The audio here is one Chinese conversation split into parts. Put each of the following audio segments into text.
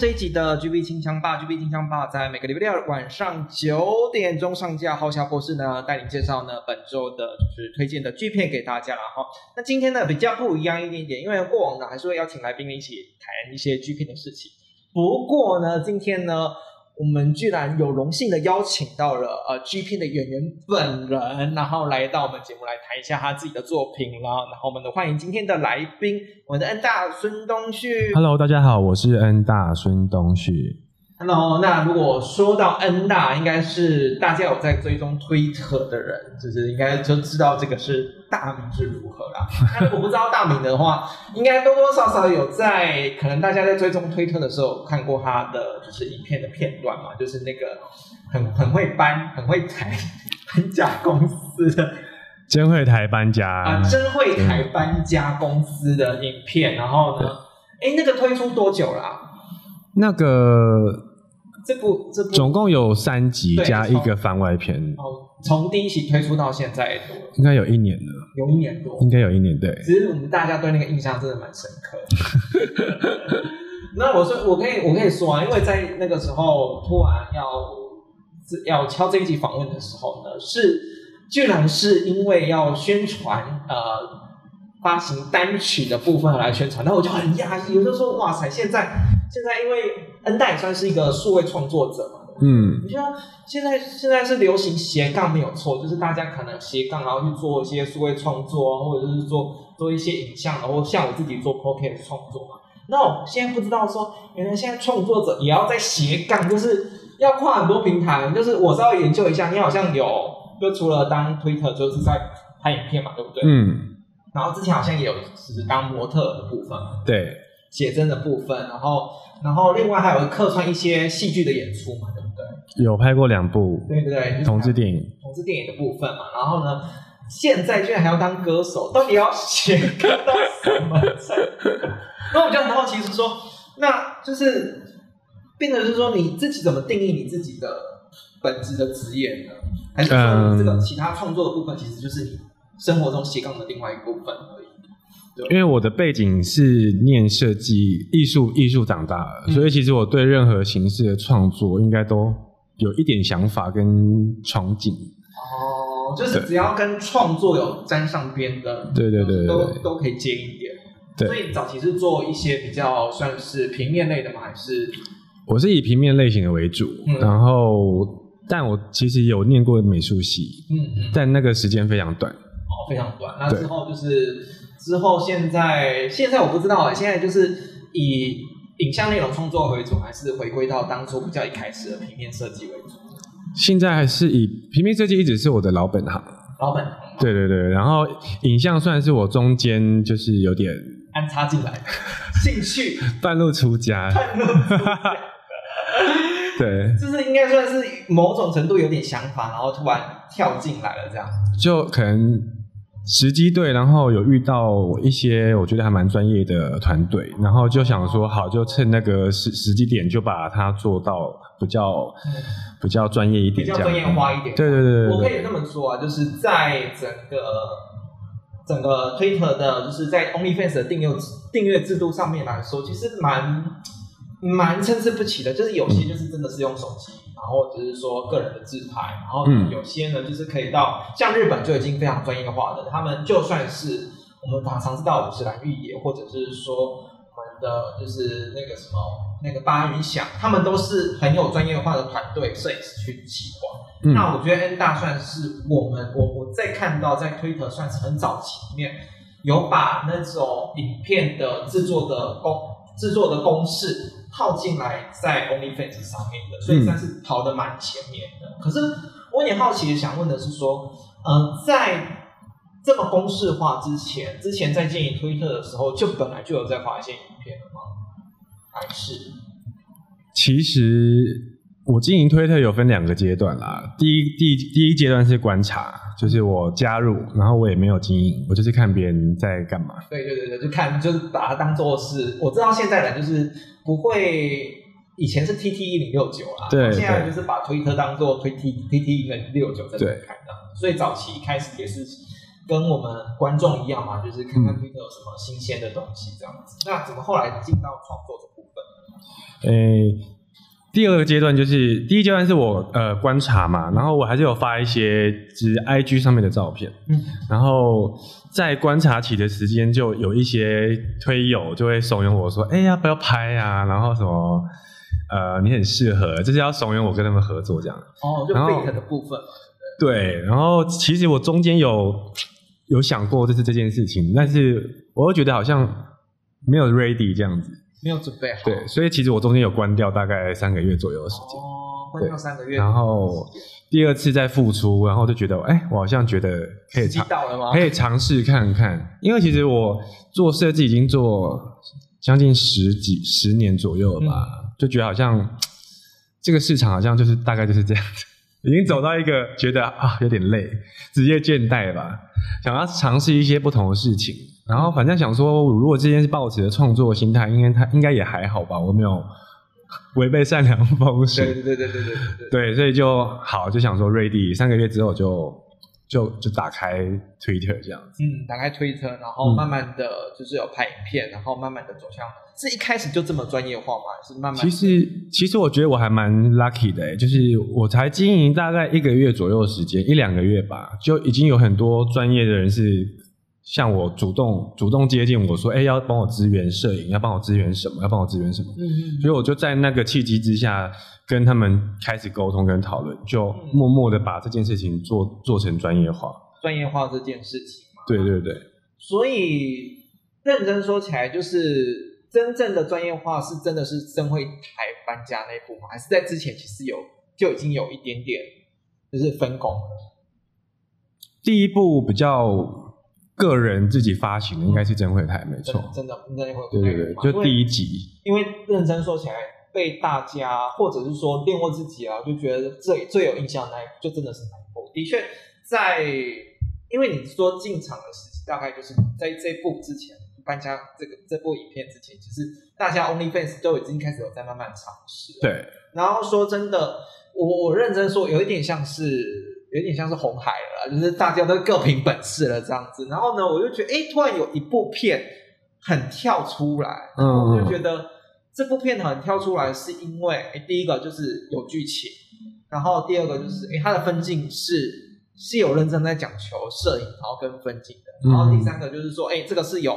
这一集的 GB 清枪霸。GB 清枪霸在每个礼拜六晚上九点钟上架。豪侠博士呢带领介绍呢本周的就是推荐的剧片给大家了哈。那今天呢比较不一样一点点，因为过往呢还是会邀请来宾一起谈一些剧片的事情。不过呢，今天呢。我们居然有荣幸的邀请到了呃 G P 的演员本人，然后来到我们节目来谈一下他自己的作品了。然后我们的欢迎今天的来宾，我们的恩大孙东旭。Hello，大家好，我是恩大孙东旭。Hello，那如果说到恩大，应该是大家有在追踪推特的人，就是应该就知道这个是大名是如何啦。那如果不知道大名的话，应该多多少少有在可能大家在追踪推特的时候看过他的就是影片的片段嘛，就是那个很很会搬、很会抬 搬家公司的真会台搬家，啊，真会抬搬家公司的影片，然后呢，哎，那个推出多久啦、那个这部这部总共有三集加一个番外篇，哦，从第一集推出到现在多应该有一年了，有一年多，应该有一年对。其实我们大家对那个印象真的蛮深刻的。那我说，我可以，我可以说啊，因为在那个时候突然要要敲这一集访问的时候呢，是居然是因为要宣传呃发行单曲的部分来宣传，那我就很压抑，我就说哇塞，现在现在因为恩代也算是一个数位创作者嘛，嗯，你像现在现在是流行斜杠没有错，就是大家可能斜杠，然后去做一些数位创作啊，或者是做做一些影像，然后像我自己做 podcast 创作嘛。那我现在不知道说，原来现在创作者也要在斜杠，就是要跨很多平台。就是我稍微研究一下，你好像有就除了当 Twitter 就是在拍影片嘛，对不对？嗯，然后之前好像也有是当模特的部分。对，写真的部分，然后然后另外还有客串一些戏剧的演出嘛，对不对？有拍过两部对不对？就是同志电影，同志电影的部分嘛。然后呢，现在居然还要当歌手，到底要写歌到什么程度？那我就很好奇是说，那就是变成是说你自己怎么定义你自己的本职的职业呢？还是说你这个嗯其他创作的部分其实就是你生活中斜杠的另外一部分？因为我的背景是念设计、艺术、艺术长大的，嗯所以其实我对任何形式的创作应该都有一点想法跟憧憬。哦，就是只要跟创作有沾上边的，对对对对都都可以接一点。对所以早期是做一些比较算是平面类的吗？还是我是以平面类型的为主，嗯然后但我其实有念过美术系，嗯嗯，但那个时间非常短。哦，非常短。那之后就是之后现在现在我不知道啊，现在就是以影像内容创作为主，还是回归到当初比较一开始的平面设计为主？现在还是以平面设计一直是我的老本行，老本对对对，然后影像算是我中间就是有点安插进来的兴趣，半路出家，半路出家 对，就是应该算是某种程度有点想法，然后突然跳进来了这样。就可能时机对，然后有遇到一些我觉得还蛮专业的团队，然后就想说好，就趁那个时时机点就把它做到比较比较专业一点，比较专业化一点。对对对对对我可以这么说啊，就是在整个整个 Twitter 的，就是在 OnlyFans 的订阅订阅制度上面来说，其实蛮蛮参差不齐的。就是有些就是真的是用手机，然后只是说个人的自拍，然后有些呢就是可以到像日本就已经非常专业化的，他们就算是我们常常知道五十岚玉野，或者是说我们的就是那个什么那个八云响，他们都是很有专业化的团队摄影师去企划。嗯那我觉得 N 大算是我们我我在看到在推特算是很早期里面有把那种影片的制作的公制作的公式套进来在 OnlyFans 上面的，所以算是跑得蛮前面的。可是我有点好奇，想问的是说，呃，在这么公式化之前，之前在经营推特的时候，就本来就有在发一些影片了吗？还是？其实我经营推特有分两个阶段啦。第一第第一阶段是观察，就是我加入，然后我也没有经营，我就是看别人在干嘛。对对对对，就看就是把它当做是，我知道现在人就是不会，以前是 T T 一零六九啦，对现在就是把推特当做推 T T T 一零六九在这里对看的，所以早期开始也是跟我们观众一样嘛，就是看看嗯推特有什么新鲜的东西这样子。那怎么后来进到创作这部分？诶，第二个阶段就是第一阶段是我呃观察嘛，然后我还是有发一些就是 IG 上面的照片，嗯，然后在观察期的时间，就有一些推友就会怂恿我说：“哎、呀不要拍啊？”然后什么呃，你很适合，就是要怂恿我跟他们合作这样。哦，就然后 fit 的部分嘛，对，然后其实我中间有有想过就是这件事情，但是我又觉得好像没有 ready 这样子。没有准备好。对，所以其实我中间有关掉大概三个月左右的时间。哦，关掉三个月，然后第二次再复出，然后就觉得，哎，我好像觉得可以尝？可以尝试看看。因为其实我做设计已经做将近十几十年左右了吧，就觉得好像这个市场好像就是大概就是这样子，已经走到一个觉得啊有点累，职业倦怠吧，想要尝试一些不同的事情。然后反正想说，如果这件事报纸的创作心态，应该他应该也还好吧，我没有违背善良风俗。对对对对对对,对,所以就好，就想说，ready 三个月之后就就就打开 Twitter 这样子。嗯，打开 Twitter，然后慢慢的就是有拍影片，然后慢慢的走向。是一开始就这么专业化吗？是慢慢？其实其实我觉得我还蛮 lucky 的、就是我才经营大概一个月左右时间，一两个月吧，就已经有很多专业的人士向我主动主动接近我说，哎、要帮我支援摄影，要帮我支援什么，要帮我支援什么。嗯嗯所以我就在那个契机之下，跟他们开始沟通跟讨论，就默默的把这件事情做做成专业化。专业化这件事情嘛。对对对。所以认真说起来，就是真正的专业化是真的是真会台搬家那一步吗？还是在之前其实有就已经有一点点就是分工了？第一步比较个人自己发行的应该是真会台，没错真的。真会对对对，就第一集。因为认真说起来，被大家或者是说练过自己啊，就觉得最最有印象的那一部，就真的是那一部。的确，在因为你说进场的时期，大概就是在这部之前，搬家这个这部影片之前，其实大家 OnlyFans 都已经开始有在慢慢尝试了。对，然后说真的，我我认真说，有一点像是。有点像是红海了，就是大家都各凭本事了这样子。然后呢，我就觉得，哎，突然有一部片很跳出来，嗯我就觉得这部片很跳出来，是因为诶第一个就是有剧情，然后第二个就是诶它的分镜是是有认真在讲求摄影，然后跟分镜的，然后第三个就是说，哎，这个是有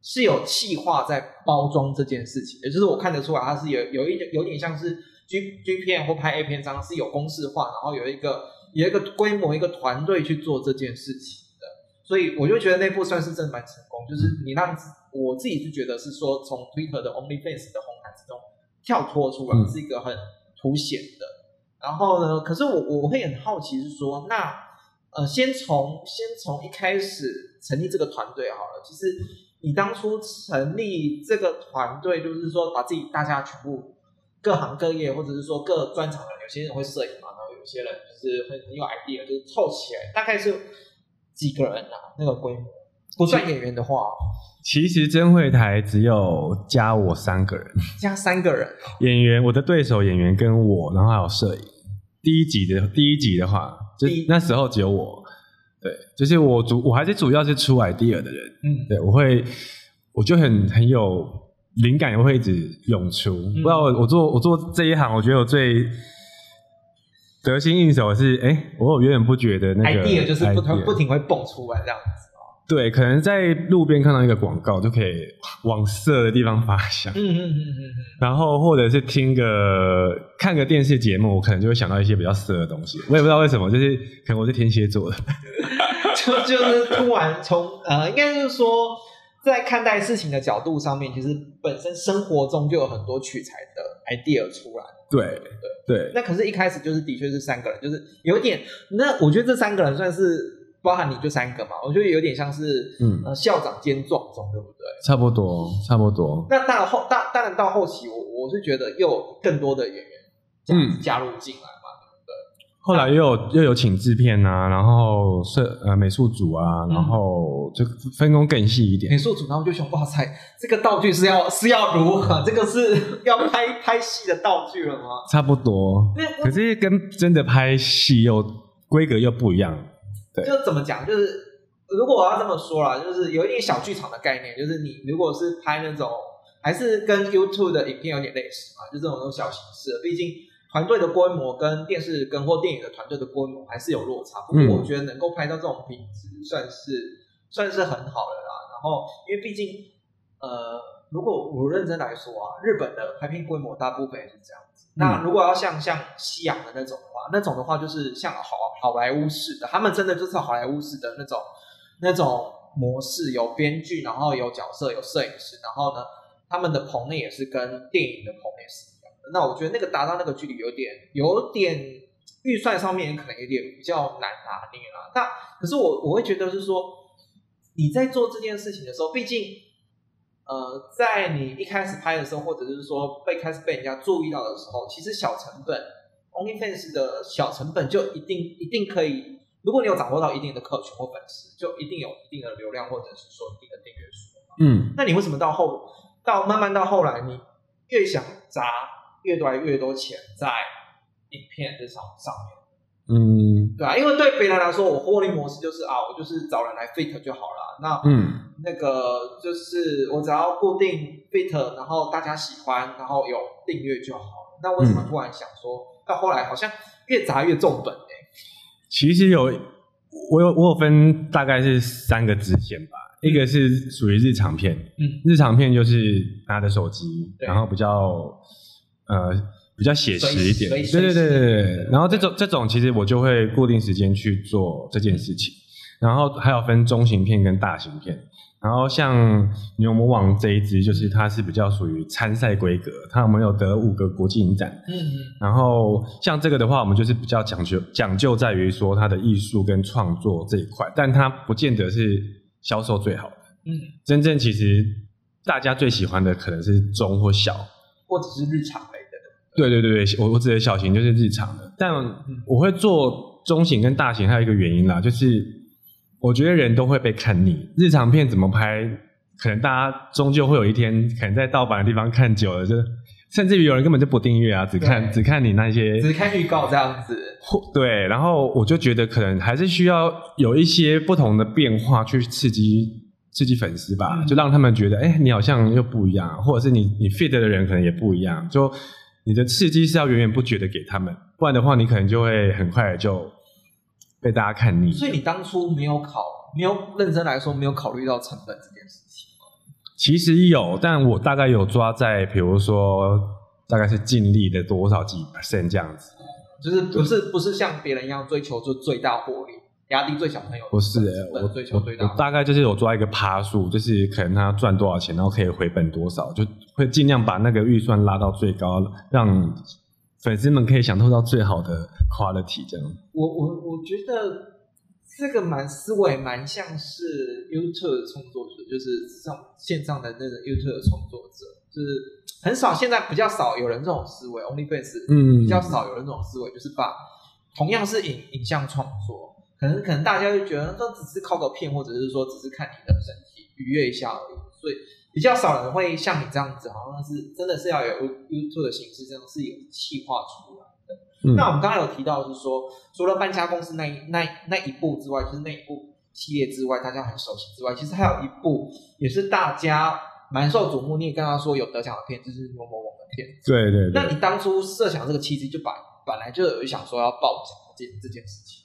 是有气化在包装这件事情，也就是我看得出来，它是有有一点有点像是 G G 片或拍 A 片这样是有公式化，然后有一个有一个规模一个团队去做这件事情的，所以我就觉得那部算是真的蛮成功，就是你让我自己就觉得是说从 Twitter 的 OnlyFans 的红海之中跳脱出来，是一个很凸显的。然后呢，可是我我会很好奇是说，那呃，先从先从一开始成立这个团队好了，其实你当初成立这个团队，就是说把自己大家全部各行各业，或者是说各专长的，有些人会摄影嘛，些人就是很很有 idea，就是凑起来，大概是几个人啊？那个规模不算演员的话，其实真会台只有加我三个人，加三个人，演员，我的对手演员跟我，然后还有摄影。第一集的第一集的话，就那时候只有我，对，就是我主我还是主要是出 idea 的人，嗯，对我会我就很很有灵感，也会一直涌出。不知道我我做我做这一行，我觉得我最得心应手是，哎，我有源源不觉得那个 idea 就是不 idea 不停会蹦出来这样子哦。对，可能在路边看到一个广告，就可以往色的地方发想。嗯嗯嗯嗯嗯，然后或者是听个看个电视节目，我可能就会想到一些比较色的东西。我也不知道为什么，就是可能我是天蝎座的，就就是突然从呃，应该就是说，在看待事情的角度上面，其实本身生活中就有很多取材的 idea 出来。对对对那可是，一开始就是的确是三个人，就是有点。那我觉得这三个人算是包含你就三个嘛，我觉得有点像是嗯呃校长兼壮总，对不对？差不多，差不多。那当然后当当然到后期，我我是觉得又有更多的演员加嗯加入进来嘛，后来又有又有请制片啊，然后摄呃美术组啊，嗯然后就分工更细一点美。术组，然后就想哇塞，这个道具是要是要如何？这个是 要拍拍戏的道具了吗？差不多可是跟真的拍戏又规格又不一样。对就怎么讲，就是如果我要这么说啦，就是有一点小剧场的概念，就是你如果是拍那种，还是跟 YouTube 的影片有点类似嘛，就这种小形式的，毕竟团队的规模跟电视跟或电影的团队的规模还是有落差。不过嗯我觉得能够拍到这种品质，算是算是很好的啦。然后，因为毕竟呃，如果我认真来说啊，日本的拍片规模大部分也是这样子。那如果要像像西洋的那种的话，那种的话就是像好好莱坞式的，他们真的就是好莱坞式的那种那种模式，有编剧，然后有角色，有摄影师，然后呢，他们的棚内也是跟电影的棚内是。那我觉得那个达到那个距离有点有点预算上面可能有点比较难拿捏啦。那可是我我会觉得是说你在做这件事情的时候，毕竟。呃，在你一开始拍的时候，或者是说被开始被人家注意到的时候，其实小成本，OnlyFans 的小成本就一定一定可以，如果你有掌握到一定的客群或粉丝，就一定有一定的流量，或者是说一定的订阅数。嗯，那你为什么到后到慢慢到后来，你越想砸越来越多钱在影片这上上面？嗯。对啊，因为对别人来说，我获利模式就是啊，我就是找人来 fit 就好了。那嗯，那个就是我只要固定 fit，然后大家喜欢，然后有订阅就好了。那为什么突然想说，到后来好像越砸越重本呢、其实有我有我有分大概是三个支线吧，一个是属于日常片，嗯，日常片就是拿着手机，然后比较呃比较写实一点，对对对对对。然后这种这种其实我就会固定时间去做这件事情，然后还有分中型片跟大型片。然后像牛魔王这一支，就是它是比较属于参赛规格，它我们有得五个国际影展，嗯嗯然后像这个的话，我们就是比较讲究讲究在于说它的艺术跟创作这一块，但它不见得是销售最好的。嗯，真正其实大家最喜欢的可能是中或小。或者是日常类的。对对对对，我我指的小型就是日常的，但我会做中型跟大型，还有一个原因啦，就是我觉得人都会被看腻。日常片怎么拍，可能大家终究会有一天，可能在盗版的地方看久了，就甚至于有人根本就不订阅啊，只看只看你那些只看预告这样子。或对，然后我就觉得可能还是需要有一些不同的变化去刺激刺激粉丝吧，嗯就让他们觉得，哎，你好像又不一样，或者是你你 fit 的人可能也不一样，就你的刺激是要源源不绝的给他们，不然的话，你可能就会很快就被大家看腻。所以你当初没有考，没有认真来说，没有考虑到成本这件事情。其实有，但我大概有抓在，比如说大概是尽力的多少几 percent 这样子。就是不是不是像别人一样追求就最大获利，压低最小朋友。不是、欸，我追求最大我大概就是有抓一个趴数，就是可能他赚多少钱，然后可以回本多少，就会尽量把那个预算拉到最高，让粉丝们可以享受到最好的 quality 这样。我我我觉得这个蛮思维蛮像是 YouTube 的创作者，就是上线上的那个 YouTube 的创作者，就是很少现在比较少有人这种思维，OnlyFans 嗯。比较少有人这种思维，就是把同样是影影像创作，可能可能大家就觉得那只是靠个片，或者是说只是看你的身体愉悦一下而已，所以比较少人会像你这样子，好像是真的是要有 YouTube 的形式，这样是有企划出来的。嗯那我们刚刚有提到，是说除了搬家公司那一那那一部之外，就是那一部系列之外，大家很熟悉之外，其实还有一部也是大家蛮受瞩目。你也跟他说有得奖的片，就是《某某某》的片。对对对，那你当初设想这个契机，就把本来就有想说要报奖这这件事情。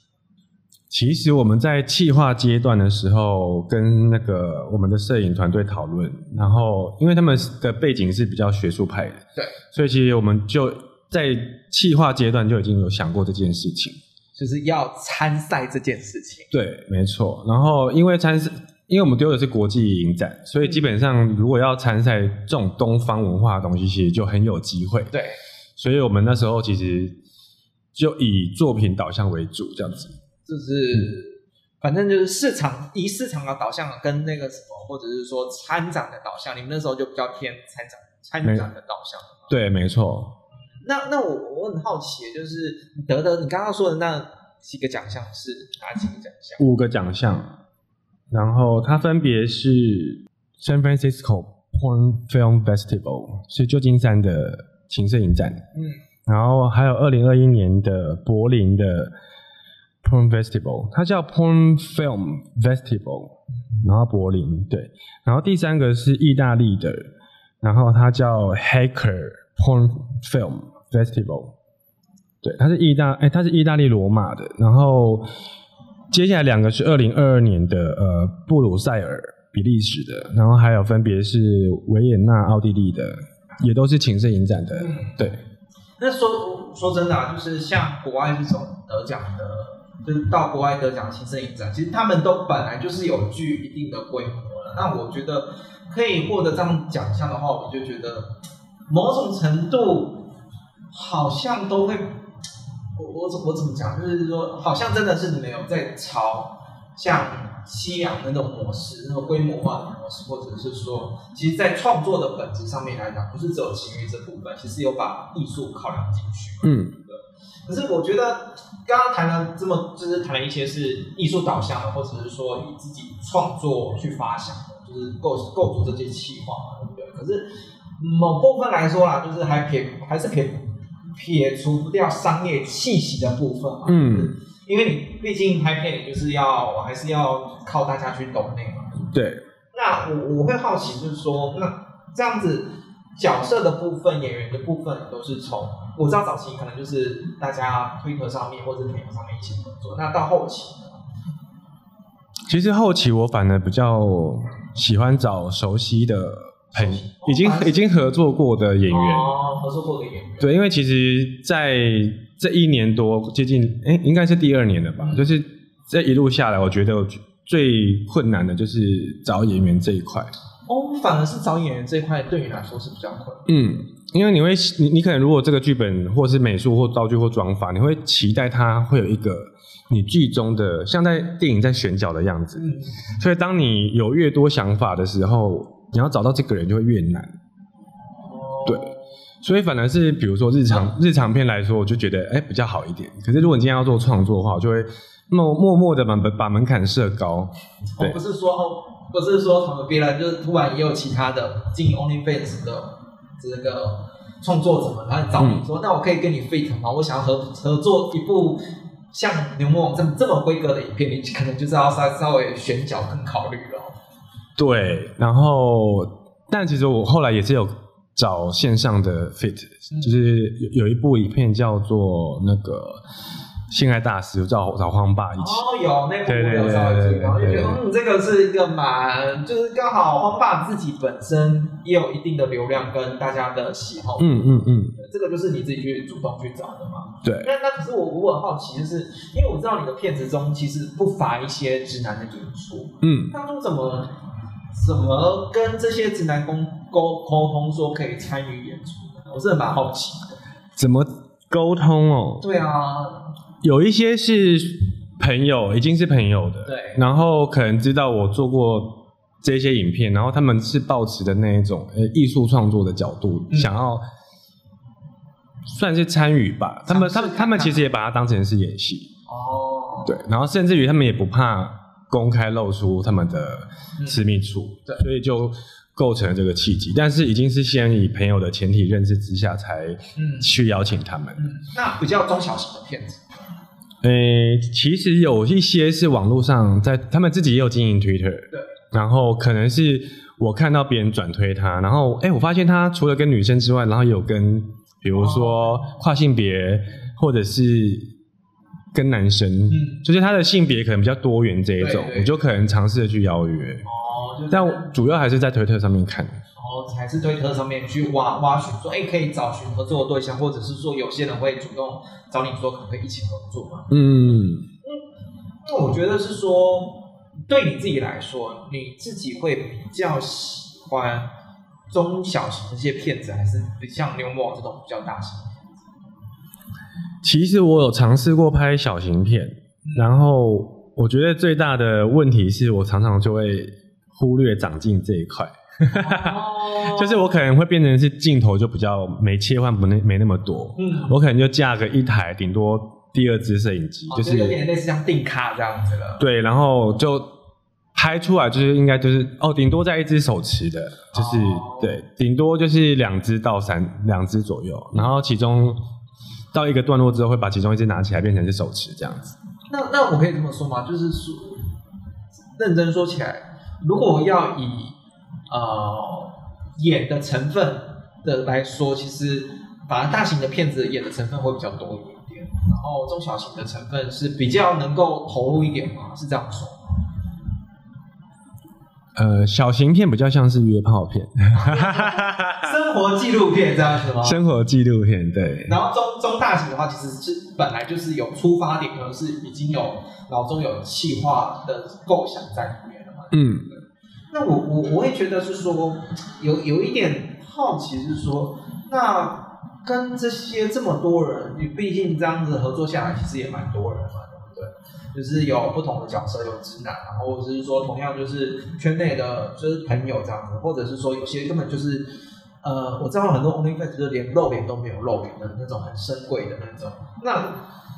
其实我们在企划阶段的时候，跟那个我们的摄影团队讨论，然后因为他们的背景是比较学术派的，对，所以其实我们就在企划阶段就已经有想过这件事情。就是要参赛这件事情。对，没错。然后因为参赛，因为我们丢的是国际影展，所以基本上如果要参赛这种东方文化的东西，其实就很有机会。对，所以我们那时候其实就以作品导向为主，这样子。就是反正就是市场以市场的导向跟那个什么，或者是说参展的导向，你们那时候就比较偏参展参展的导向。对，没错。那那我我很好奇，就是得得你刚刚说的那几个奖项是哪几个奖项？五个奖项，然后它分别是 San Francisco Porn Film Festival，是旧金山的情色影展。嗯，然后还有二零二一年的柏林的。Porn Festival，它叫 Porn Film Festival，然后柏林对，然后第三个是意大利的，然后它叫 Hacker Porn Film Festival，对，它是意大哎，它是意大利罗马的，然后接下来两个是二零二二年的呃布鲁塞尔比利时的，然后还有分别是维也纳奥地利的，也都是情色影展的，对。那说说真的，啊就是像国外这种得奖的。就是到国外得奖新生影展，其实他们都本来就是有具一定的规模了。那我觉得可以获得这样奖项的话，我就觉得某种程度好像都会，我我怎我怎么讲？就是说，好像真的是没有在朝像西洋那种模式，那种规模化的模式，或者是说，其实，在创作的本质上面来讲，不是只有情欲这部分，其实有把艺术考量进去。嗯。可是我觉得刚刚谈了这么，就是谈了一些是艺术导向的，或者是说以自己创作去发想的，就是构构筑这些企划嘛，对不对？可是某部分来说啦，就是还撇还是撇撇除不掉商业气息的部分嘛。嗯，因为你毕竟拍片，你就是要还是要靠大家去懂那个。对。那我我会好奇，就是说，那这样子。角色的部分、演员的部分都是从我知道早期可能就是大家推特上面或者朋友上面一起合作，那到后期呢？其实后期我反而比较喜欢找熟悉的朋已经已经合作过的演员哦，合作过的演员对，因为其实在这一年多接近哎，应该是第二年了吧？就是这一路下来，我觉得最困难的就是找演员这一块。哦，反而是找演员这一块对你来说是比较困难。嗯，因为你会，你你可能如果这个剧本或是美术或道具或装法，你会期待它会有一个你剧中的像在电影在选角的样子。嗯，所以当你有越多想法的时候，你要找到这个人就会越难。哦，对，所以反而是比如说日常日常片来说，我就觉得哎比较好一点。可是如果你今天要做创作的话，我就会默默默的把把门槛设高。对，不是说哦。不是说什么别人就是突然也有其他的经营 OnlyFans 的这个创作者们来找你说，那我可以跟你 fit 吗？我想要合合作一部像《牛魔王》这么这么规格的影片，你可能就是要稍稍微选角跟考虑了。对，然后但其实我后来也是有找线上的 fit，就是有有一部影片叫做那个。性爱大师找找荒爸一起哦，有那部有稍微知道，就觉得嗯，这个是一个蛮，就是刚好荒爸自己本身也有一定的流量跟大家的喜好，嗯嗯嗯，这个就是你自己去主动去找的嘛。对，那那可是我我很好奇，就是因为我知道你的片子中其实不乏一些直男的演出，嗯，当初怎么怎么跟这些直男沟沟沟通说可以参与演出的？我真的蛮好奇的，怎么沟通哦？对啊。有一些是朋友，已经是朋友的，对，然后可能知道我做过这些影片，然后他们是抱持的那一种呃艺术创作的角度，想要算是参与吧。他们他们他们其实也把它当成是演戏。哦，对，然后甚至于他们也不怕公开露出他们的私密处，对，所以就构成了这个契机。但是已经是先以朋友的前提认识之下，才去邀请他们。那比较中小型的片子。诶，其实有一些是网络上，在他们自己也有经营 Twitter，对，然后可能是我看到别人转推他，然后哎，我发现他除了跟女生之外，然后有跟比如说跨性别或者是跟男生，嗯，就是他的性别可能比较多元这一种，我就可能尝试的去邀约，哦，但主要还是在推特上面看。还是推特上面去挖挖寻，说哎，可以找寻合作的对象，或者是说有些人会主动找你说可不可以一起合作嘛？嗯，那我觉得是说，对你自己来说，你自己会比较喜欢中小型这些片子，还是像牛魔王这种比较大型的片子？其实我有尝试过拍小型片，然后我觉得最大的问题是我常常就会忽略长进这一块，哦 就是我可能会变成是镜头就比较没切换不那没那么多，嗯，我可能就架个一台，顶多第二支摄影机，哦就是有点类似像定卡这样子了。对，然后就拍出来就是应该就是哦，顶多在一只手持的，就是、哦对，顶多就是两只到三两只左右，然后其中到一个段落之后会把其中一只拿起来变成是手持这样子。那那我可以这么说吗？就是说，认真说起来，如果要以呃演的成分的来说，其实反而大型的片子演的成分会比较多一点点，然后中小型的成分是比较能够投入一点嘛，是这样说吗？呃，小型片比较像是约炮片，生活纪录片这样子吗？生活纪录片，对，然后中中大型的话，其实是本来就是有出发点，可能是已经有脑中有企划的构想在里面了嘛。嗯，那我我我会觉得是说，有有一点好奇是说，那跟这些这么多人，你毕竟这样子合作下来，其实也蛮多人嘛，对不对？就是有不同的角色，有直男啊，或者是说同样就是圈内的，就是朋友这样子，或者是说有些根本就是。呃，我知道很多 OnlyFans 就是连露脸都没有露脸的那种很深贵的那种。那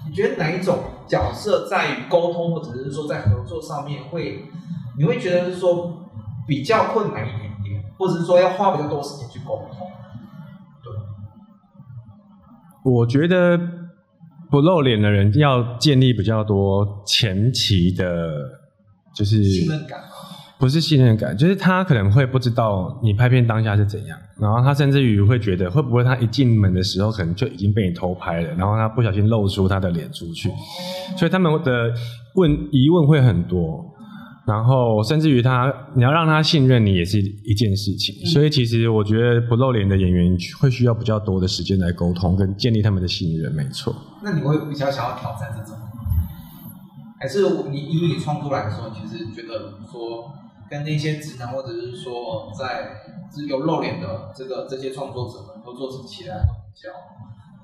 你觉得哪一种角色在沟通或者是说在合作上面会，你会觉得是说比较困难一点点，或者是说要花比较多时间去沟通？对我觉得不露脸的人要建立比较多前期的，就是信任感？不是信任感，就是他可能会不知道你拍片当下是怎样，然后他甚至于会觉得会不会他一进门的时候可能就已经被你偷拍了，然后他不小心露出他的脸出去，所以他们的问疑问会很多，然后甚至于他你要让他信任你也是一件事情，所以其实我觉得不露脸的演员会需要比较多的时间来沟通跟建立他们的信任，没错。那你会比较想要挑战这种，还是你以你创作来说，其实觉得说跟那些直男或者是说在有露脸的这个这些创作者们合作起来会比较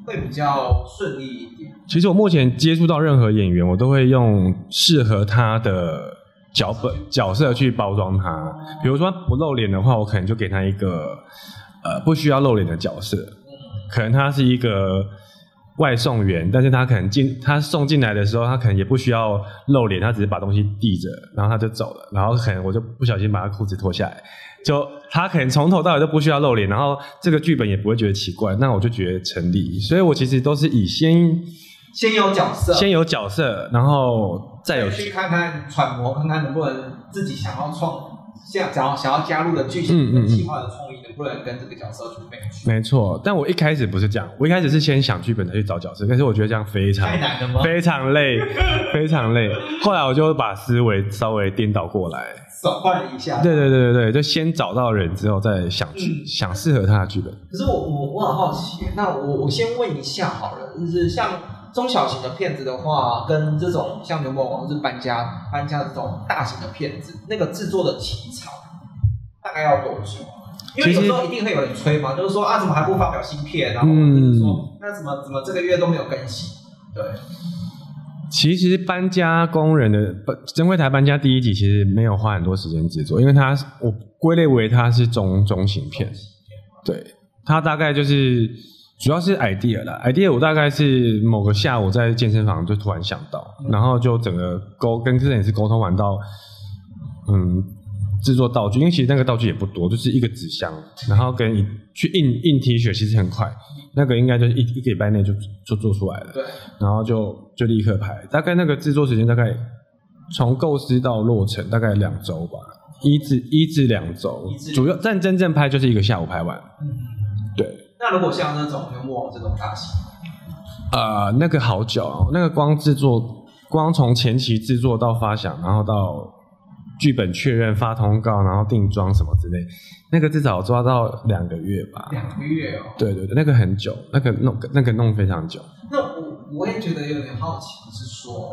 会比较顺利一点？其实我目前接触到任何演员，我都会用适合他的脚本角色去包装他。比如说不露脸的话，我可能就给他一个呃不需要露脸的角色，可能他是一个外送员，但是他可能进他送进来的时候，他可能也不需要露脸，他只是把东西递着，然后他就走了，然后可能我就不小心把他裤子脱下来，就他可能从头到尾都不需要露脸，然后这个剧本也不会觉得奇怪，那我就觉得成立。所以我其实都是以先先有角色，先有角色，然后再有去看看揣摩，看看能不能自己想要创，想想要想要加入的剧情跟计划的创意，能不能跟这个角色去 match？没错。但我一开始不是这样，我一开始是先想剧本再去找角色，但是我觉得这样非常太难了吗？非常累，非常累。后来我就把思维稍微颠倒过来，转换一下。对对对对对，就先找到人之后再想剧，嗯想适合他的剧本。可是我我我很好奇，那我我先问一下好了，就是像中小型的片子的话，跟这种像牛魔王是搬家搬家这种大型的片子，那个制作的起草大概要多久？因为有时候一定会有人催嘛，就是说啊，怎么还不发表新片？然后说，那怎么怎么这个月都没有更新？对，其实搬家工人的不真会台搬家第一集其实没有花很多时间制作，因为它我归类为它是中中型片，对，它大概就是主要是 idea 啦，idea 我大概是某个下午在健身房就突然想到，然后就整个沟跟摄影师沟通完到，嗯，制作道具，因为其实那个道具也不多，就是一个纸箱，然后跟一去印印 T 恤，其实很快，那个应该就是一一个礼拜内就就做出来了。对，然后就就立刻拍，大概那个制作时间大概从构思到落成大概两周吧，一至一至两周，主要但真正拍就是一个下午拍完。嗯。对，那如果像那种牛魔王这种大型，呃，那个好久哦，那个光制作，光从前期制作到发想，然后到剧本确认、发通告，然后定妆什么之类，那个至少抓到两个月吧。两个月哦。对对对，那个很久，那个弄那个弄非常久。那我我也觉得有点好奇，是说，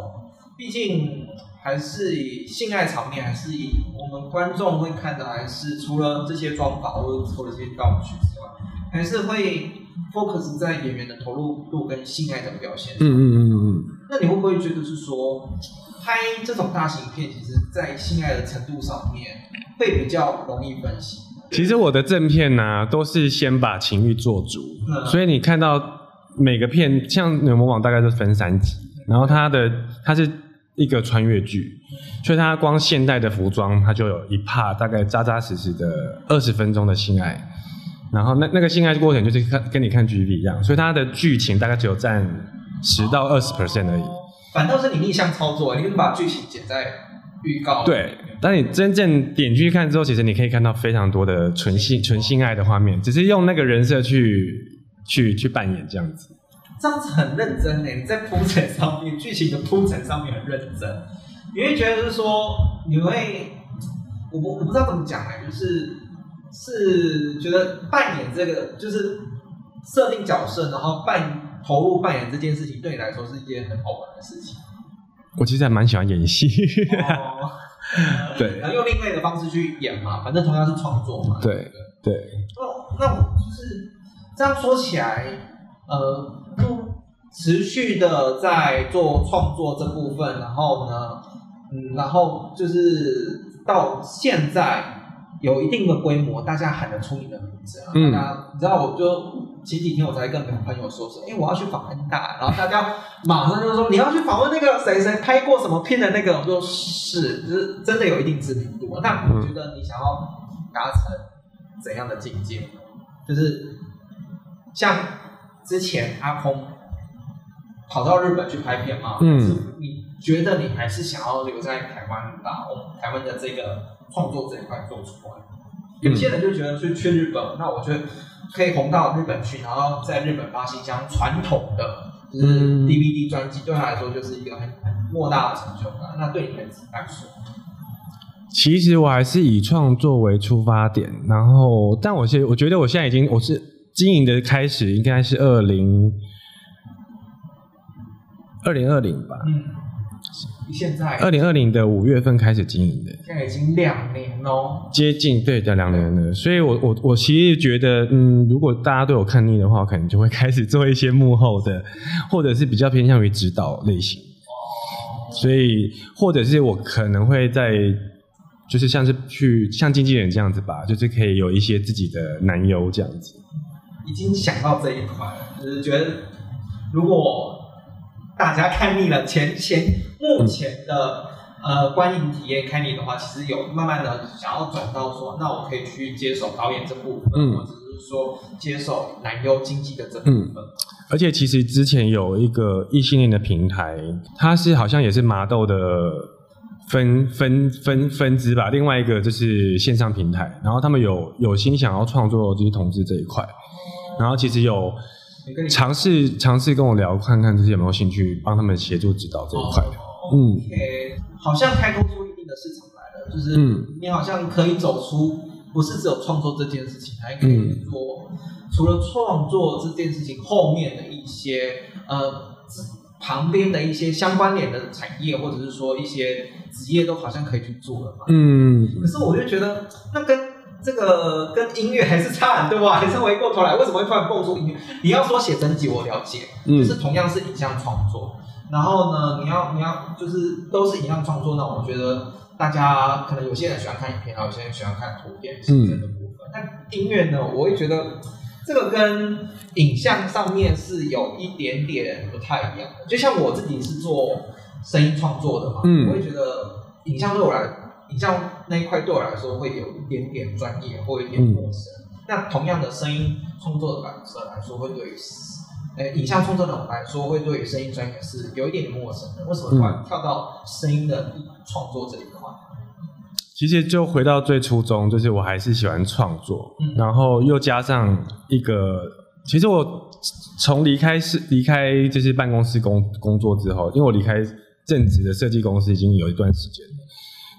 毕竟还是以性爱场面，还是以我们观众会看的，还是除了这些妆法或者除了这些道具还是会 focus 在演员的投入度跟性爱的表现上。嗯嗯嗯嗯嗯。那你会不会觉得是说，拍这种大型片，其实在性爱的程度上面会比较容易分析。其实我的正片呢、都是先把情欲做足，嗯所以你看到每个片，像《牛魔王》大概是分三集，然后它的它是一个穿越剧，所以它光现代的服装，它就有一帕大概扎扎实实的二十分钟的性爱，然后那那个性爱过程就是看跟你看 GV 一样，所以它的剧情大概只有占十到二十 percent 而已。反倒是你逆向操作，你可以把剧情剪在预告。对，当你真正点进去看之后，其实你可以看到非常多的纯性纯性爱的画面，只是用那个人设去去去扮演这样子。这样子很认真呢，你在铺陈上面，剧情的铺陈上面很认真，你会觉得就是说，你会，我不我不知道怎么讲哎，就是是觉得扮演这个就是设定角色，然后扮投入扮演这件事情，对你来说是一件很好玩的事情。我其实还蛮喜欢演戏，哦，对然后用另类的方式去演嘛，反正同样是创作嘛。对对，那那我就是这样说起来，呃，就持续的在做创作这部分，然后呢，嗯，然后就是到现在有一定的规模，大家喊得出你的名字啊，嗯大家你知道，我就前几天我才跟朋友说说，哎，我要去访问大，然后大家马上就说你要去访问那个谁谁拍过什么片的那个，我说是，就是真的有一定知名度。那我觉得你想要达成怎样的境界呢？就是像之前阿空跑到日本去拍片嘛，嗯是你觉得你还是想要留在台湾把我们台湾的这个创作这一块做出来？有些人就觉得去去日本，那我觉得可以红到日本去，然后在日本发行箱传统的就是嗯 DVD 专辑，对他来说就是一个很很莫大的成就感。那对你们来说，其实我还是以创作为出发点，然后，但我现我觉得我现在已经我是经营的开始应该是二零二零二零吧，嗯，现在二零二零的五月份开始经营的。现在已经两年喽。接近对的两年了，所以我我我其实觉得，嗯，如果大家都有看腻的话，我可能就会开始做一些幕后的，或者是比较偏向于指导类型。所以，或者是我可能会在，就是像是去像经纪人这样子吧，就是可以有一些自己的男优这样子。已经想到这一块了，就是觉得如果大家看腻了前前目前的、呃观影体验看腻的话，其实有慢慢的想要转到说，那我可以去接手导演这部分，嗯或者是说接手男优经济的这部分。而且其实之前有一个异性恋的平台，它是好像也是麻豆的分分分分支吧，另外一个就是线上平台，然后他们有有心想要创作就是同志这一块，然后其实有你跟你尝试尝试跟我聊看看，自己有没有兴趣帮他们协助指导这一块。嗯。OK，好像开拓出一定的市场来了，就是嗯。你好像可以走出，不是只有创作这件事情，还可以做、除了创作这件事情后面的一些呃旁边的一些相关联的产业，或者是说一些职业都好像可以去做了嘛。嗯，可是我就觉得那跟这个跟音乐还是差很多啊！还是回过头来，为什么会突然蹦出音乐？你要说写真集，我了解，嗯就是同样是影像创作，然后呢，你要你要就是都是影像创作，那我觉得大家可能有些人喜欢看影片，然后有些人喜欢看图片形成的部分。那音乐呢，我会觉得这个跟影像上面是有一点点不太一样的。就像我自己是做声音创作的嘛，嗯我会觉得影像对我来，影像那一块对我来说会有一点点专业，或有一点陌生。那同样的声音创作的来说来说，会对于呃影像创作者来说，会对于声音专业是有一点点陌生的。为什么突然跳到声音的创作这一块？其实就回到最初衷，就是我还是喜欢创作，嗯然后又加上一个，其实我从离开是离开就是办公室工工作之后，因为我离开正职的设计公司已经有一段时间了，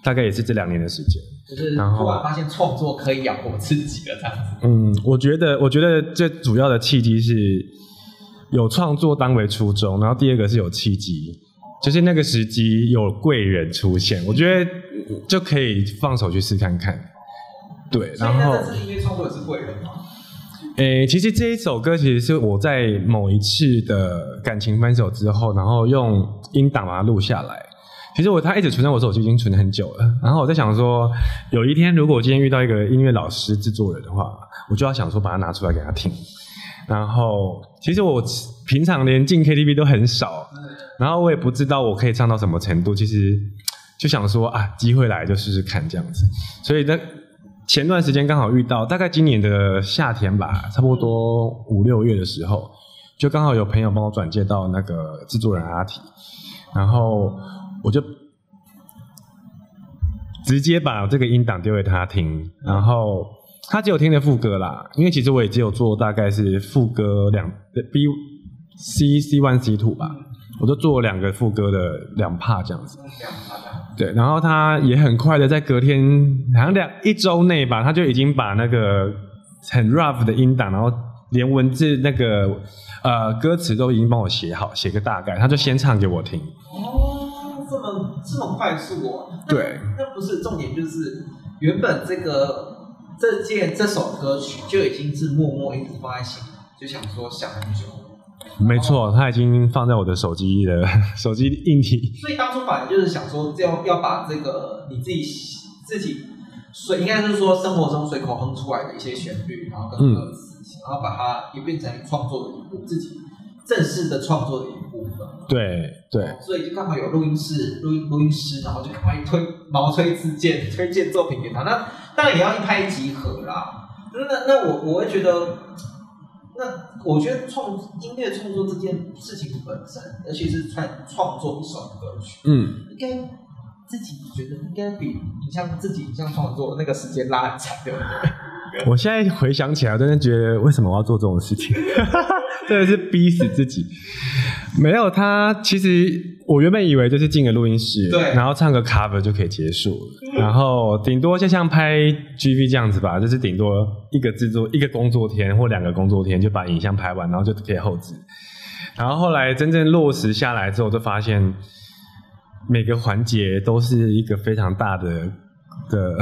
大概也是这两年的时间。就是然后突然发现创作可以养活自己了，这样子。嗯，我觉得，我觉得最主要的契机是有创作当为初衷，然后第二个是有契机，就是那个时机有贵人出现，我觉得就可以放手去试看看。对，然后那这次音乐创作也是贵人嘛？诶，其实这一首歌其实是我在某一次的感情分手之后，然后用音档把它录下来。其实我他一直存在我手机，已经存很久了。然后我在想说，有一天如果我今天遇到一个音乐老师、制作人的话，我就要想说把它拿出来给他听。然后其实我平常连进 KTV 都很少，然后我也不知道我可以唱到什么程度。其实就想说啊，机会来就试试看这样子。所以在前段时间刚好遇到，大概今年的夏天吧，差不多五六月的时候，就刚好有朋友帮我转介到那个制作人阿提，然后我就直接把这个音档丢给他听，然后他只有听的副歌啦，因为其实我也只有做大概是副歌两 B C C one C two 吧，我就做两个副歌的两 part 这样子。对，然后他也很快的在隔天，好像两一周内吧，他就已经把那个很 rough 的音档，然后连文字那个呃歌词都已经帮我写好，写个大概，他就先唱给我听。哦，这么快速哦？那对，那不是重点，就是原本这个这件这首歌曲就已经是默默一直放在心里，就想说想很久。没错，他已经放在我的手机的 手机硬体。所以当初反正就是想说，要要把这个你自己自己随应该是说生活中随口哼出来的一些旋律，然后跟歌词，然后把它也变成创作的一部自己正式的创作的一部分。对对，所以就刚好有录音室、录音录音师，然后就赶快推毛推自荐推荐作品给他。那当然也要一拍即合啦。那那我我会觉得。那我觉得创音乐创作这件事情本身，尤其是创创作一首歌曲，嗯，应该自己觉得应该比你像自己像创作那个时间拉很长，对不对？我现在回想起来，真的觉得为什么我要做这种事情？真的是逼死自己。没有他，其实我原本以为就是进个录音室，对，然后唱个 cover 就可以结束了，然后顶多就像拍 GV 这样子吧，就是顶多一个制作一个工作天或两个工作天就把影像拍完，然后就可以后置。然后后来真正落实下来之后，就发现每个环节都是一个非常大的的。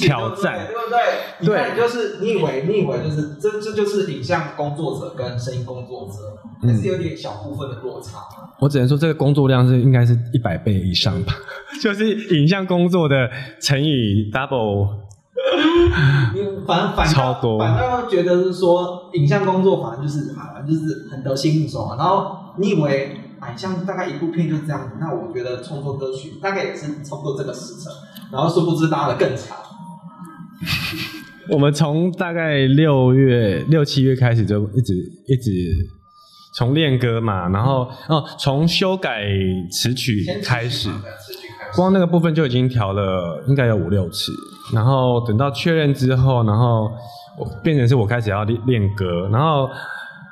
挑战，对不对？你看，就是你以为你以为就是这这就是影像工作者跟声音工作者，还是有点小部分的落差。我只能说这个工作量是应该是一百倍以上吧，就是影像工作的乘以 double。反正反超多，反正觉得是说影像工作，反正就是反正就是很得心应手啊。然后你以为影像大概一部片就这样子，那我觉得创作歌曲大概也是差不多这个时辰。然后殊不知拉的更长。我们从大概六月六七月开始就一直一直从练歌嘛，然后哦从修改词曲开始，光那个部分就已经调了应该有五六次，然后等到确认之后，然后变成是我开始要练练歌，然后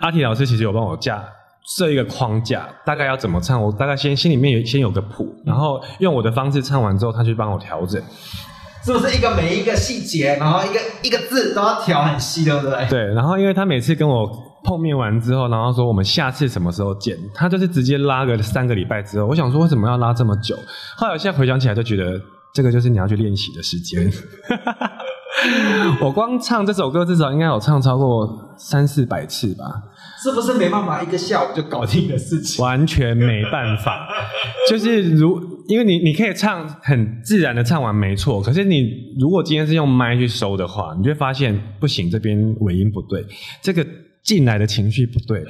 阿提老师其实有帮我架。设一个框架，大概要怎么唱？我大概先心里面有先有个谱，然后用我的方式唱完之后，他去帮我调整，是不是一个每一个细节，然后一个一个字都要调很细，对不对？对。然后因为他每次跟我碰面完之后，然后说我们下次什么时候见，他就是直接拉个三个礼拜之后。我想说为什么要拉这么久？后来我现在回想起来，就觉得这个就是你要去练习的时间。我光唱这首歌至少应该有唱超过三四百次吧。是不是没办法一个下午就搞定的事情？完全没办法，就是如因为你你可以唱很自然的唱完没错，可是你如果今天是用麦去收的话，你就会发现不行，这边尾音不对，这个进来的情绪不对，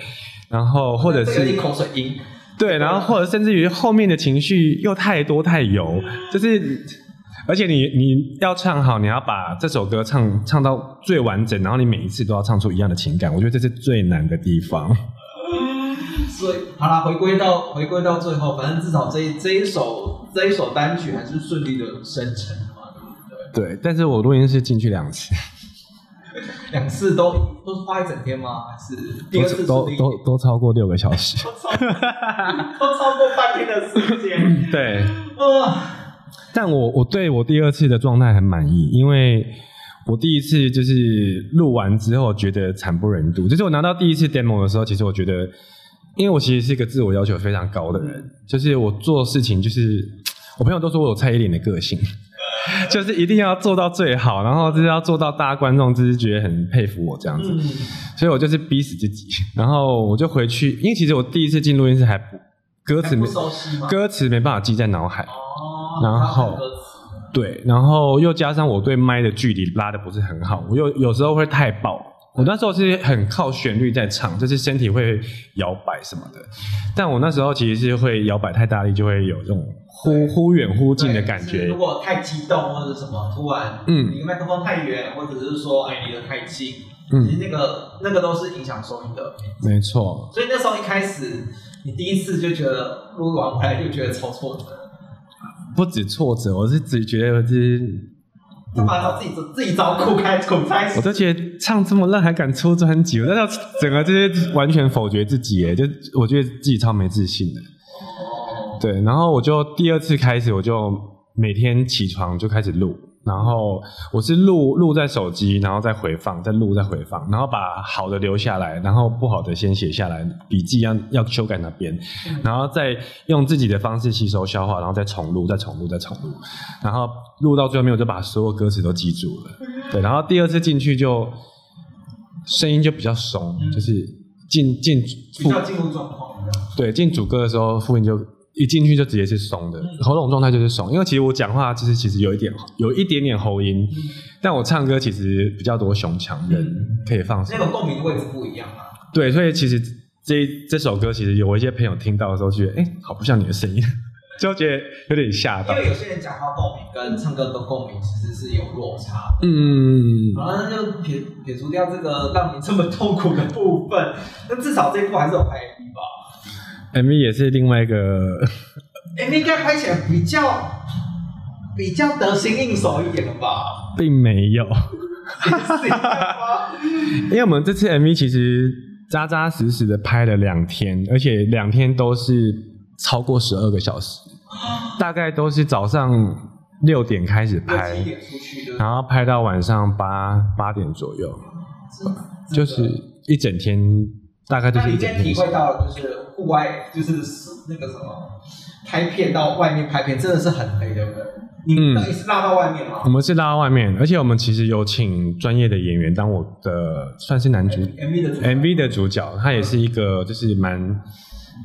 然后或者是口水音，对，然后或者甚至于后面的情绪又太多太油，就是。而且你你要唱好，你要把这首歌唱唱到最完整，然后你每一次都要唱出一样的情感，我觉得这是最难的地方。所以好了，回归到回归到最后，反正至少这这一首这一首单曲还是顺利的生成嘛，对对？对，但是我录音室进去两次，两次都都是花一整天吗？还是第二次都都都超过六个小时，都超过半天的时间，对，啊。但我我对我第二次的状态很满意，因为我第一次就是录完之后觉得惨不忍睹。就是我拿到第一次 demo 的时候，其实我觉得，因为我其实是一个自我要求非常高的人，就是我做事情就是我朋友都说我有蔡依林的个性，就是一定要做到最好，然后就是要做到大家观众就是觉得很佩服我这样子，所以我就是逼死自己，然后我就回去，因为其实我第一次进录音室还不。歌词没？歌词没办法记在脑海。哦，然后对，然后又加上我对麦的距离拉的不是很好，我又有时候会太爆。我那时候是很靠旋律在唱，就是身体会摇摆什么的。但我那时候其实是会摇摆太大力，就会有这种忽忽远忽近的感觉如。果太激动或者什么，突然嗯离麦克风太远，或者是说哎离得太近，嗯其实那个那个都是影响收音的。没错，所以那时候一开始，你第一次就觉得录完回来就觉得超挫折，不止挫折，我是只觉得我是，干嘛要自己自己找苦开苦开始我？都觉得唱这么烂还敢出专辑，我那时候整个这些完全否决自己，哎，就我觉得自己超没自信的。哦，对，然后我就第二次开始，我就每天起床就开始录，然后我是录录在手机，然后再回放，再录再回放，然后把好的留下来，然后不好的先写下来，笔记要要修改那边，然后再用自己的方式吸收消化，然后再重录，再重录，再重录，然后录到最后面，我就把所有歌词都记住了。对，然后第二次进去就声音就比较松，就是进进比较进入状况。对，进主歌的时候，复音就一进去就直接是松的，喉咙状态就是松。因为其实我讲话就是其实有一点有一点点喉音，但我唱歌其实比较多胸腔，人可以放松那。个共鸣位置不一样啊。对，所以其实这这首歌其实有一些朋友听到的时候，觉得哎，好不像你的声音，就觉得有点吓到。因为有些人讲话共鸣跟唱歌的共鸣其实是有落差的。嗯，好了，那就撇撇除掉这个让你这么痛苦的部分，那至少这一部还是有拍 MV 吧 MV 也是另外一个？MV 应该拍起来比较比较得心应手一点了吧？并没有，也是一样吗？因为我们这次 MV 其实扎扎实实的拍了两天，而且两天都是超过十二个小时，大概都是早上六点开始拍然后拍到晚上八八点左右，就是一整天，大概就是一整天体。会到就是户外，就是那个什么拍片到外面拍片，真的是很累，对不对？你嗯。们到底是拉到外面吗？我们是拉到外面，而且我们其实有请专业的演员当我的算是男主？MV 的主角。MV 的主角，他也是一个就是蛮，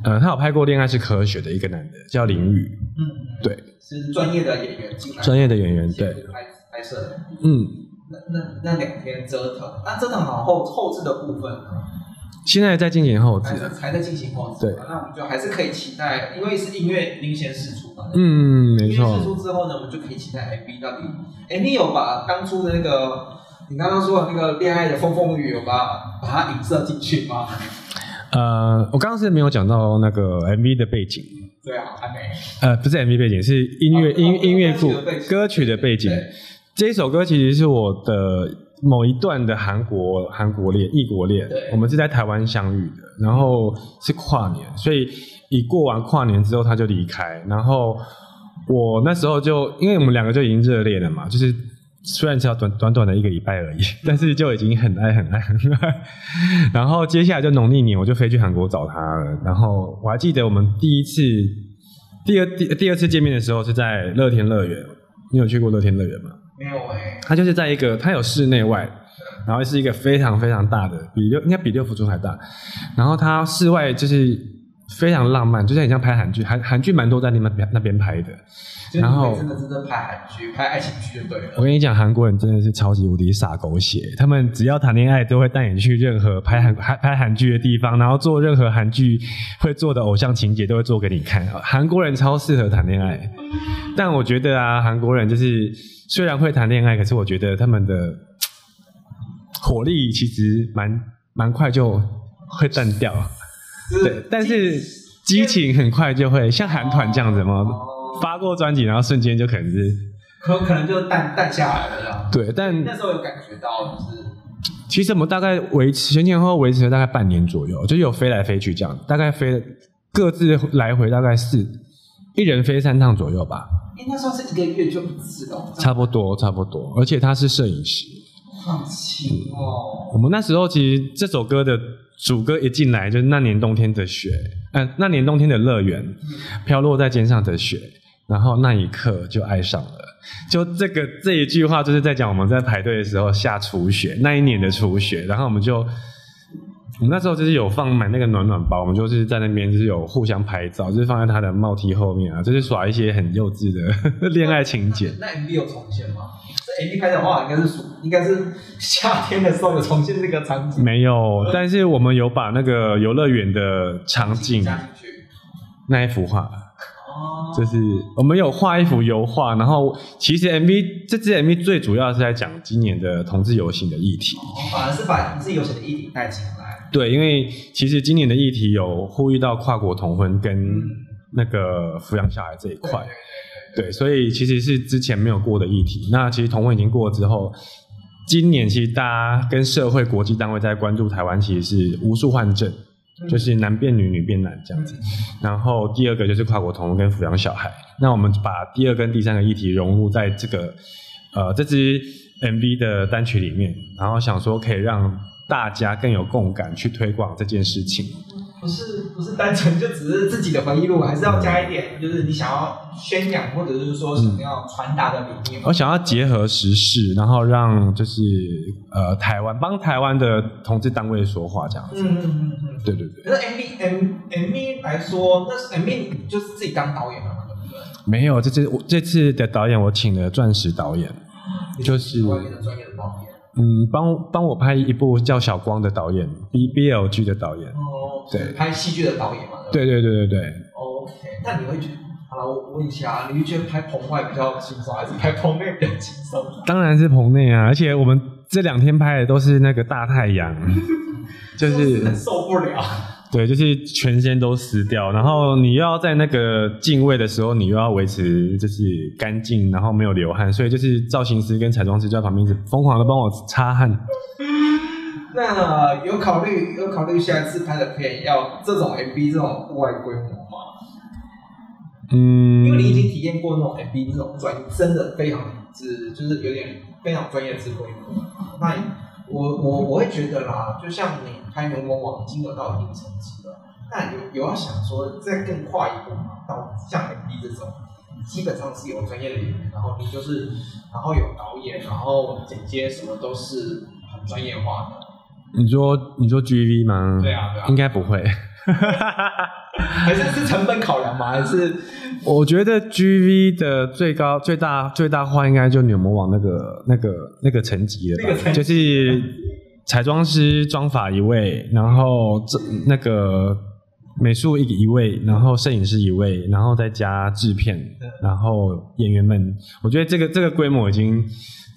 呃，他有拍过《恋爱是科学》的一个男的，叫林宇，嗯，对，是专业的演员进来，专业的演员，对，拍拍摄的。嗯，那那那两天折腾，那折腾好后后置的部分呢，现在在进行后置还，在进行后置。对那我们就还是可以期待，因为是音乐领先试出嘛。嗯，没音乐试，出之后呢，我们就可以期待 MV 到底 MV 有把当初的那个你刚刚说的那个恋爱的风风雨雨有把把它影射进去吗？呃，我刚刚是没有讲到那个 MV 的背景，对啊，还没。呃，不是 MV 背景，是音乐、哦音哦音乐部歌曲的背景。这一首歌其实是我的某一段的韩国韩国恋异国恋，我们是在台湾相遇的，然后是跨年，所以一过完跨年之后他就离开，然后我那时候就因为我们两个就已经热恋了嘛，就是。虽然只要短短短的一个礼拜而已，但是就已经很爱很爱很爱。然后接下来就农历年，我就飞去韩国找他了。然后我还记得我们第一次、第二、第第二次见面的时候是在乐天乐园。你有去过乐天乐园吗？没有哎、它就是在一个，它有室内外，然后是一个非常非常大的，比六应该比六福村还大。然后它室外就是非常浪漫，就像你像拍韩剧，韩韩剧蛮多在那边那边拍的。然后真的真的拍韩剧、拍爱情剧就对了。我跟你讲，韩国人真的是超级无敌傻狗血，他们只要谈恋爱都会带你去任何拍韩拍拍韩剧的地方，然后做任何韩剧会做的偶像情节都会做给你看。韩国人超适合谈恋爱，但我觉得啊，韩国人就是虽然会谈恋爱，可是我觉得他们的 火力其实蛮蛮快就会淡掉。就是对，但是激情很快就会像韩团这样子嘛，哦发过专辑，然后瞬间就可能是可可能就淡淡下来了这样。对，但那时候有感觉到，就是其实我们大概维持前前后后维持了大概半年左右，就有飞来飞去这样，大概飞各自来回大概是一人飞三趟左右吧，应该算是一个月就一次哦，差不多差不多。而且他是摄影师，放弃哦。我们那时候其实这首歌的主歌一进来就是那年冬天的雪，嗯、那年冬天的乐园，飘落在肩上的雪，然后那一刻就爱上了。就这个这一句话，就是在讲我们在排队的时候下初雪，那一年的初雪，然后我们就我们那时候就是有放买那个暖暖包，我们就是在那边就是有互相拍照，就是放在他的帽梯后面啊，就是耍一些很幼稚的 恋爱情节。那你有重现吗？这 MV 拍的话，应该是暑，应该是夏天的时候有重现这个场景。没有，但是我们有把那个游乐园的场景加进去。那一幅画，哦，就是我们有画一幅油画，然后其实 MV 这支 MV 最主要是在讲今年的同志游行的议题。反而是把同志游行的议题带进来。对，因为其实今年的议题有呼吁到跨国同婚跟那个抚养小孩这一块，对，所以其实是之前没有过的议题。那其实同婚已经过之后，今年其实大家跟社会国际单位在关注台湾，其实是无数换证，就是男变女，女变男这样子。然后第二个就是跨国同婚跟抚养小孩。那我们把第二跟第三个议题融入在这个呃这支 MV 的单曲里面，然后想说可以让。大家更有共感去推广这件事情，不是不是单纯就只是自己的回忆录，还是要加一点，就是你想要宣扬或者是说想要传达的理念。我想要结合时事，然后让就是呃台湾帮台湾的同志单位说话这样子。嗯嗯嗯嗯，对对对。可是 M V M M V 来说，那是 M V 就是自己当导演嘛，对不对？没有，这次我这次的导演我请了钻石导演，就是专业的专业的导演。嗯，帮帮我拍一部叫小光的导演，B B L G 的导演，哦，对，拍戏剧的导演嘛，对对对对对。OK，那你会觉得，好了，我问一下，你会觉得拍棚外比较轻松，还是拍棚内比较轻松？当然是棚内啊，而且我们这两天拍的都是那个大太阳，就是受不了。对，就是全身都湿掉，然后你又要在那个进位的时候，你又要维持就是干净，然后没有流汗，所以就是造型师跟彩妆师就在旁边是疯狂的帮我擦汗。那有考虑有考虑下一次拍的片要这种 MV 这种户外规模吗？嗯，因为你已经体验过那种 MV 这种专真的非常之就是有点非常专业之规模，那。我我我会觉得啦，就像你拍牛魔王已经有到一定层级了，那有有要想说再更跨一步嘛？到像 MV 这种，基本上是有专业的演员，然后你就是，然后有导演，然后剪接什么都是很专业化的。你说你说 GV 吗？对啊对啊，应该不会。还是是成本考量吗？还是我觉得 G V 的最高最大最大化应该就牛魔王那个那个那个层级了吧？就是彩妆师妆法一位，然后这那个美术一一位，然后摄影师一位，然后再加制片，然后演员们，我觉得这个这个规模已经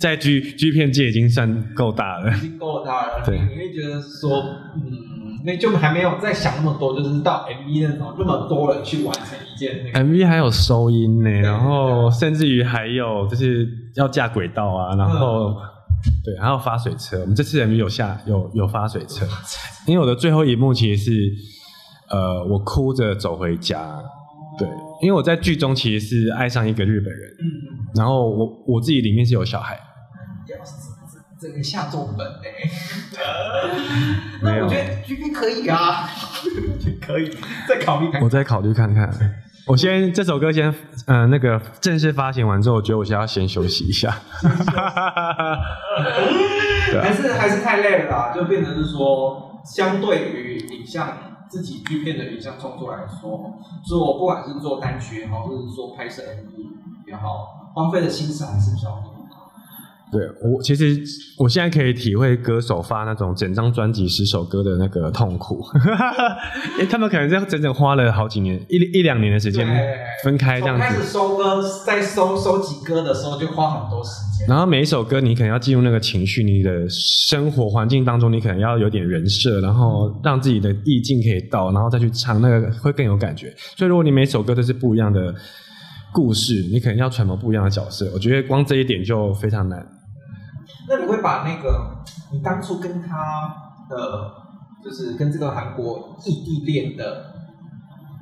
在 G G 片界已经算够大了，已经够大了。对，你会觉得说嗯。那就还没有在想那么多，就是到 MV 那种那么多人去完成一件那个 MV 还有收音呢，然后甚至于还有就是要架轨道啊，然后对，还有发水车。我们这次 MV 有下有有发水车，因为我的最后一幕其实是呃我哭着走回家，对，因为我在剧中其实是爱上一个日本人，然后我我自己里面是有小孩。这个下重本 哎，那我觉得 G P 可以啊，可以再考虑看。我再考虑看看。我先这首歌先，嗯，那个正式发行完之后，我觉得我先要先休息一下。还是还是太累了啦，就变成是说，相对于影像自己剧片的影像创作来说，做不管是做单曲也好，或者是说拍摄 M V 也好，荒废的心思还是比较多。对我其实我现在可以体会歌手发那种整张专辑十首歌的那个痛苦，因为他们可能在整整花了好几年一一两年的时间分开这样子。开始收歌，在收收集歌的时候就花很多时间。然后每一首歌你可能要进入那个情绪，你的生活环境当中你可能要有点人设，然后让自己的意境可以到，然后再去唱那个会更有感觉。所以如果你每首歌都是不一样的故事，你可能要揣摩不一样的角色。我觉得光这一点就非常难。那你会把那个你当初跟他的，就是跟这个韩国异地恋的，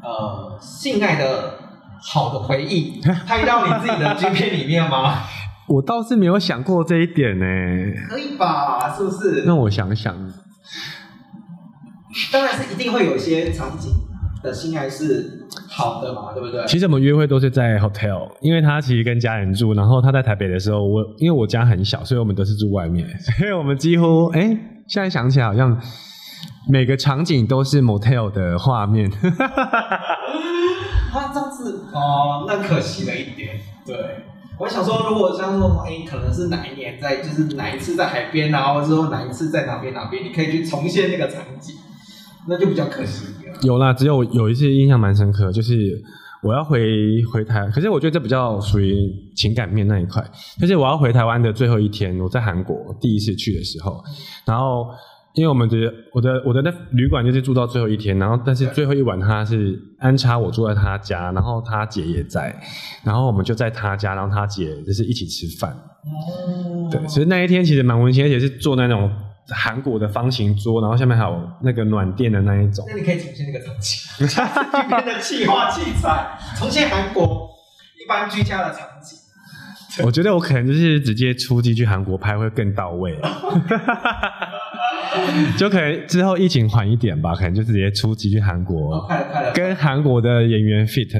呃，性爱的好的回忆 拍到你自己的 G 片里面吗？我倒是没有想过这一点呢。可以吧？是不是？那我想想，当然是一定会有一些场景的性爱是。好的嘛，对不对？其实我们约会都是在 hotel，因为他其实跟家人住，然后他在台北的时候，我因为我家很小，所以我们都是住外面，所以我们几乎哎，现在想起来好像每个场景都是 motel 的画面。他，这样子哦，那可惜了一点。对，我想说，如果像说，哎，可能是哪一年在，就是哪一次在海边啊，或者说哪一次在哪边哪边，你可以去重现那个场景，那就比较可惜了。有啦，只有有一次印象蛮深刻，就是我要回回台，可是我觉得这比较属于情感面那一块。就是我要回台湾的最后一天，我在韩国第一次去的时候，然后。因为我们的我的我的那旅馆就是住到最后一天，然后但是最后一晚他是安插我住在他家，然后他姐也在，然后我们就在他家，然后他姐就是一起吃饭。哦。对，其实那一天其实蛮温馨，而且是坐那种韩国的方形桌，然后下面还有那个暖垫的那一种。那你可以重现那个场景，这边的气化器材，重现韩国一般居家的场景。我觉得我可能就是直接出击去韩国拍会更到位。就可能之后疫情缓一点吧，可能就直接出击去韩国，快了快了，跟韩国的演员 fit。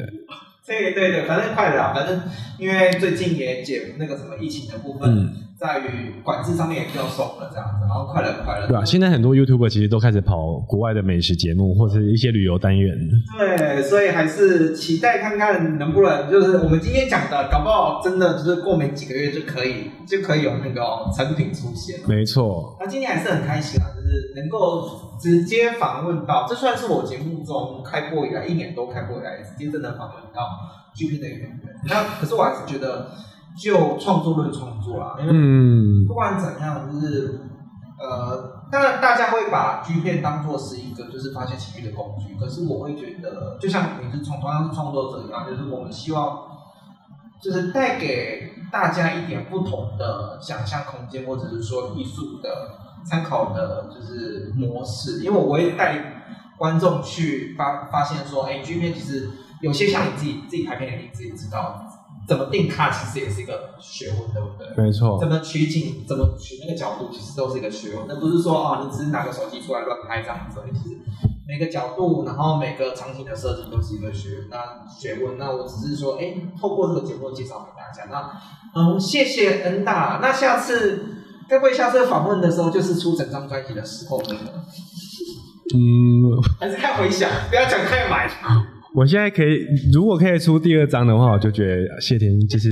对对对，反正快了，反正因为最近也解那个什么疫情的部分。在于管制上面也比较松了，这样子，然后快乐快乐。对啊，现在很多 YouTuber 其实都开始跑国外的美食节目，或者一些旅游单元。对，所以还是期待看看能不能，就是我们今天讲的，搞不好真的就是过没几个月就可以，就可以有那个成品出现。没错。那今天还是很开心啊，就是能够直接访问到，这算是我节目中开播以来一年多开播以来直接真的访问到 GP 的演员。那可是我还是觉得。就创作论创作啦，因为不管怎样，就是呃，当然大家会把 G 片当做是一个就是发泄情绪的工具，可是我会觉得，就像你是创同样是创作者一样，就是我们希望就是带给大家一点不同的想象空间，或者是说艺术的参考的，就是模式，因为我会带观众去发发现说，哎，G 片其实有些像你自己自己拍片，你自己知道。怎么定它其实也是一个学问，对不对？没错。怎么取景，怎么取那个角度，其实都是一个学问。那不是说啊，你只是拿个手机出来乱拍这样子。其实每个角度，然后每个场景的设计都是一个学那学问。那我只是说，哎，透过这个节目介绍给大家。那嗯，谢谢恩大。那下次该不会下次访问的时候就是出整张专辑的时候呢？嗯，还是看回想，不要讲太满。我现在可以，如果可以出第二章的话，我就觉得谢天就是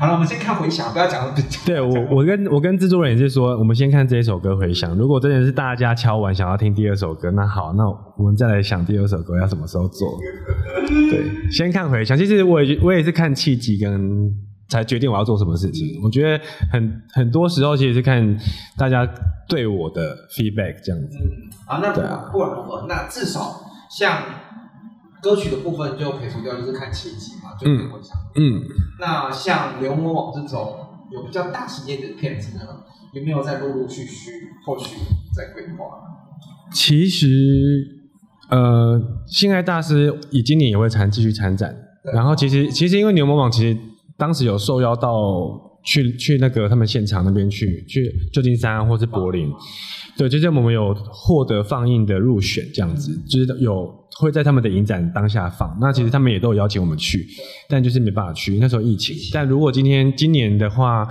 好了。我们先看回响，不要讲。对我，我跟我跟制作人也是说，我们先看这一首歌回响。如果真的是大家敲完想要听第二首歌，那好，那我们再来想第二首歌要什么时候做。对，先看回响。其实我也我也是看契机跟才决定我要做什么事情。我觉得很很多时候其实是看大家对我的 feedback 这样子。啊，那不管如何，那至少像。歌曲的部分就撇除掉，就是看契机嘛，就不会想。嗯，那像《牛魔王》这种有比较大型一点的片子呢，有没有在陆陆续续后续在规划？其实，呃，性爱大师以今年也会参继续参展。然后，其实其实因为《牛魔王》其实当时有受邀到去去那个他们现场那边去去旧金山或是柏林。对，就是我们有获得放映的入选，这样子，就是有会在他们的影展当下放。那其实他们也都有邀请我们去，但就是没办法去，那时候疫情。但如果今天今年的话，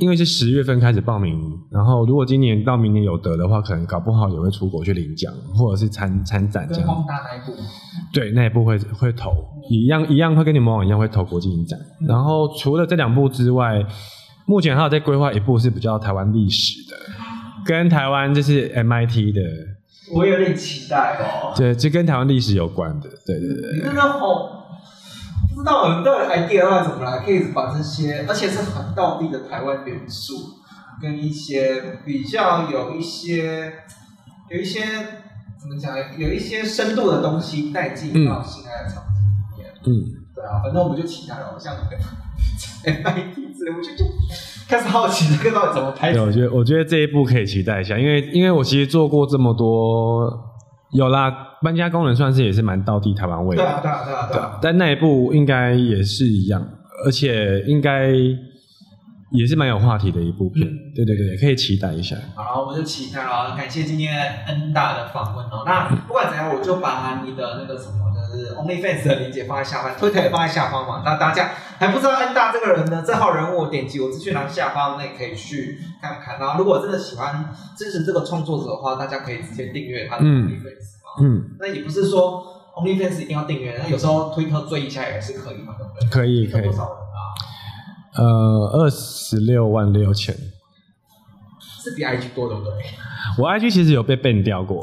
因为是十月份开始报名，然后如果今年到明年有得的话，可能搞不好也会出国去领奖，或者是参参展这样。大那一部？对，那一部会会投，一样一样会跟你们网一样会投国际影展。然后除了这两部之外，目前还有在规划一部是比较台湾历史的。跟台湾就是 MIT 的，我有点期待哦。对，就跟台湾历史有关的，对对对。你真的好，不知道我们到底 idea 要怎么来，可以把这些，而且是很道地的台湾元素，跟一些比较有一些有一些怎么讲，有一些深度的东西带进到现在的场景里面。嗯，对啊，反正我们就期待了，像 MIT 之类，我就就。开始好奇这个到底怎么拍？对，我觉得我觉得这一部可以期待一下，因为因为我其实做过这么多，有啦，搬家功能算是也是蛮到地台湾味的，对啊对啊对啊对啊。但那一部应该也是一样，而且应该也是蛮有话题的一部片，对对对，可以期待一下。好，我们就期待了，感谢今天恩大的访问哦。那不管怎样，我就把你的那个什么的。就是 OnlyFans 的链接放在下方，Twitter 也放在下方嘛。那大家还不知道恩大这个人呢，这号人物，点击我资讯栏下方，那也可以去看看。然后如果真的喜欢支持这个创作者的话，大家可以直接订阅他的 OnlyFans 嘛。嗯，那也不是说 OnlyFans 一定要订阅，那有时候推特追一下也是可以嘛，对不对？可以可以多。少人啊？呃，二十六万六千。是比 IG 多，对不对？我 IG 其实有被 ban 掉过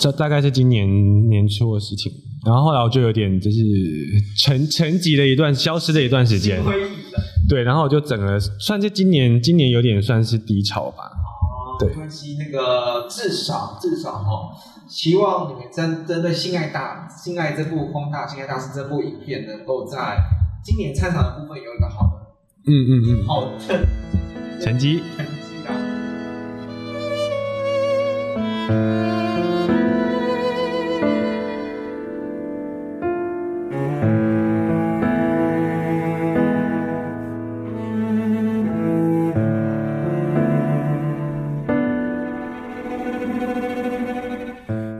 这大概是今年年初的事情。然后后来我就有点就是沉沉寂了一段，消失了一段时间。对，然后我就整个算是今年，今年有点算是低潮吧。哦，对没关系，那个至少至少哦，希望你们针针对《性爱大性爱》这部《风大性爱大师》这部影片，能够在今年参场的部分有一个好的嗯嗯嗯好的嗯，成绩。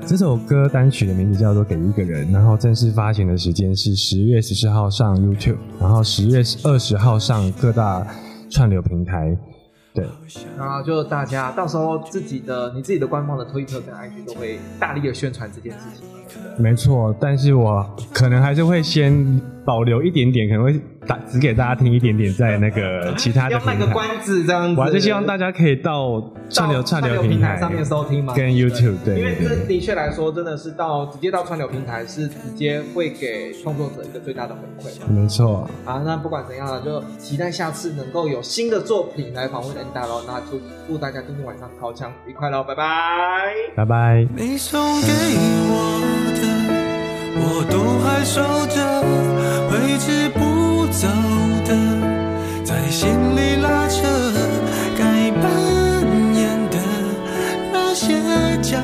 这首歌单曲的名字叫做《给一个人》，然后正式发行的时间是十月十四号上 YouTube，然后十月二十号上各大串流平台。对，然后就大家到时候自己的你自己的官方的推特跟 IG 都会大力的宣传这件事情，没错，但是我可能还是会先保留一点点，可能会打只给大家听一点点，在那个其他的平台。要卖个关子这样子。我还是希望大家可以到串流串流平台上面收听嘛，跟 YouTube 对因为这的确来说，真的是到直接到串流平台是直接会给创作者一个最大的回馈嘛。没错，啊，那不管怎样了，就期待下次能够有新的作品来访问 N 大喽。那祝祝大家今天晚上掏枪愉快喽，拜拜。拜拜。你送给我的，我都还守着挥之不走的在心里拉扯该扮演的那些角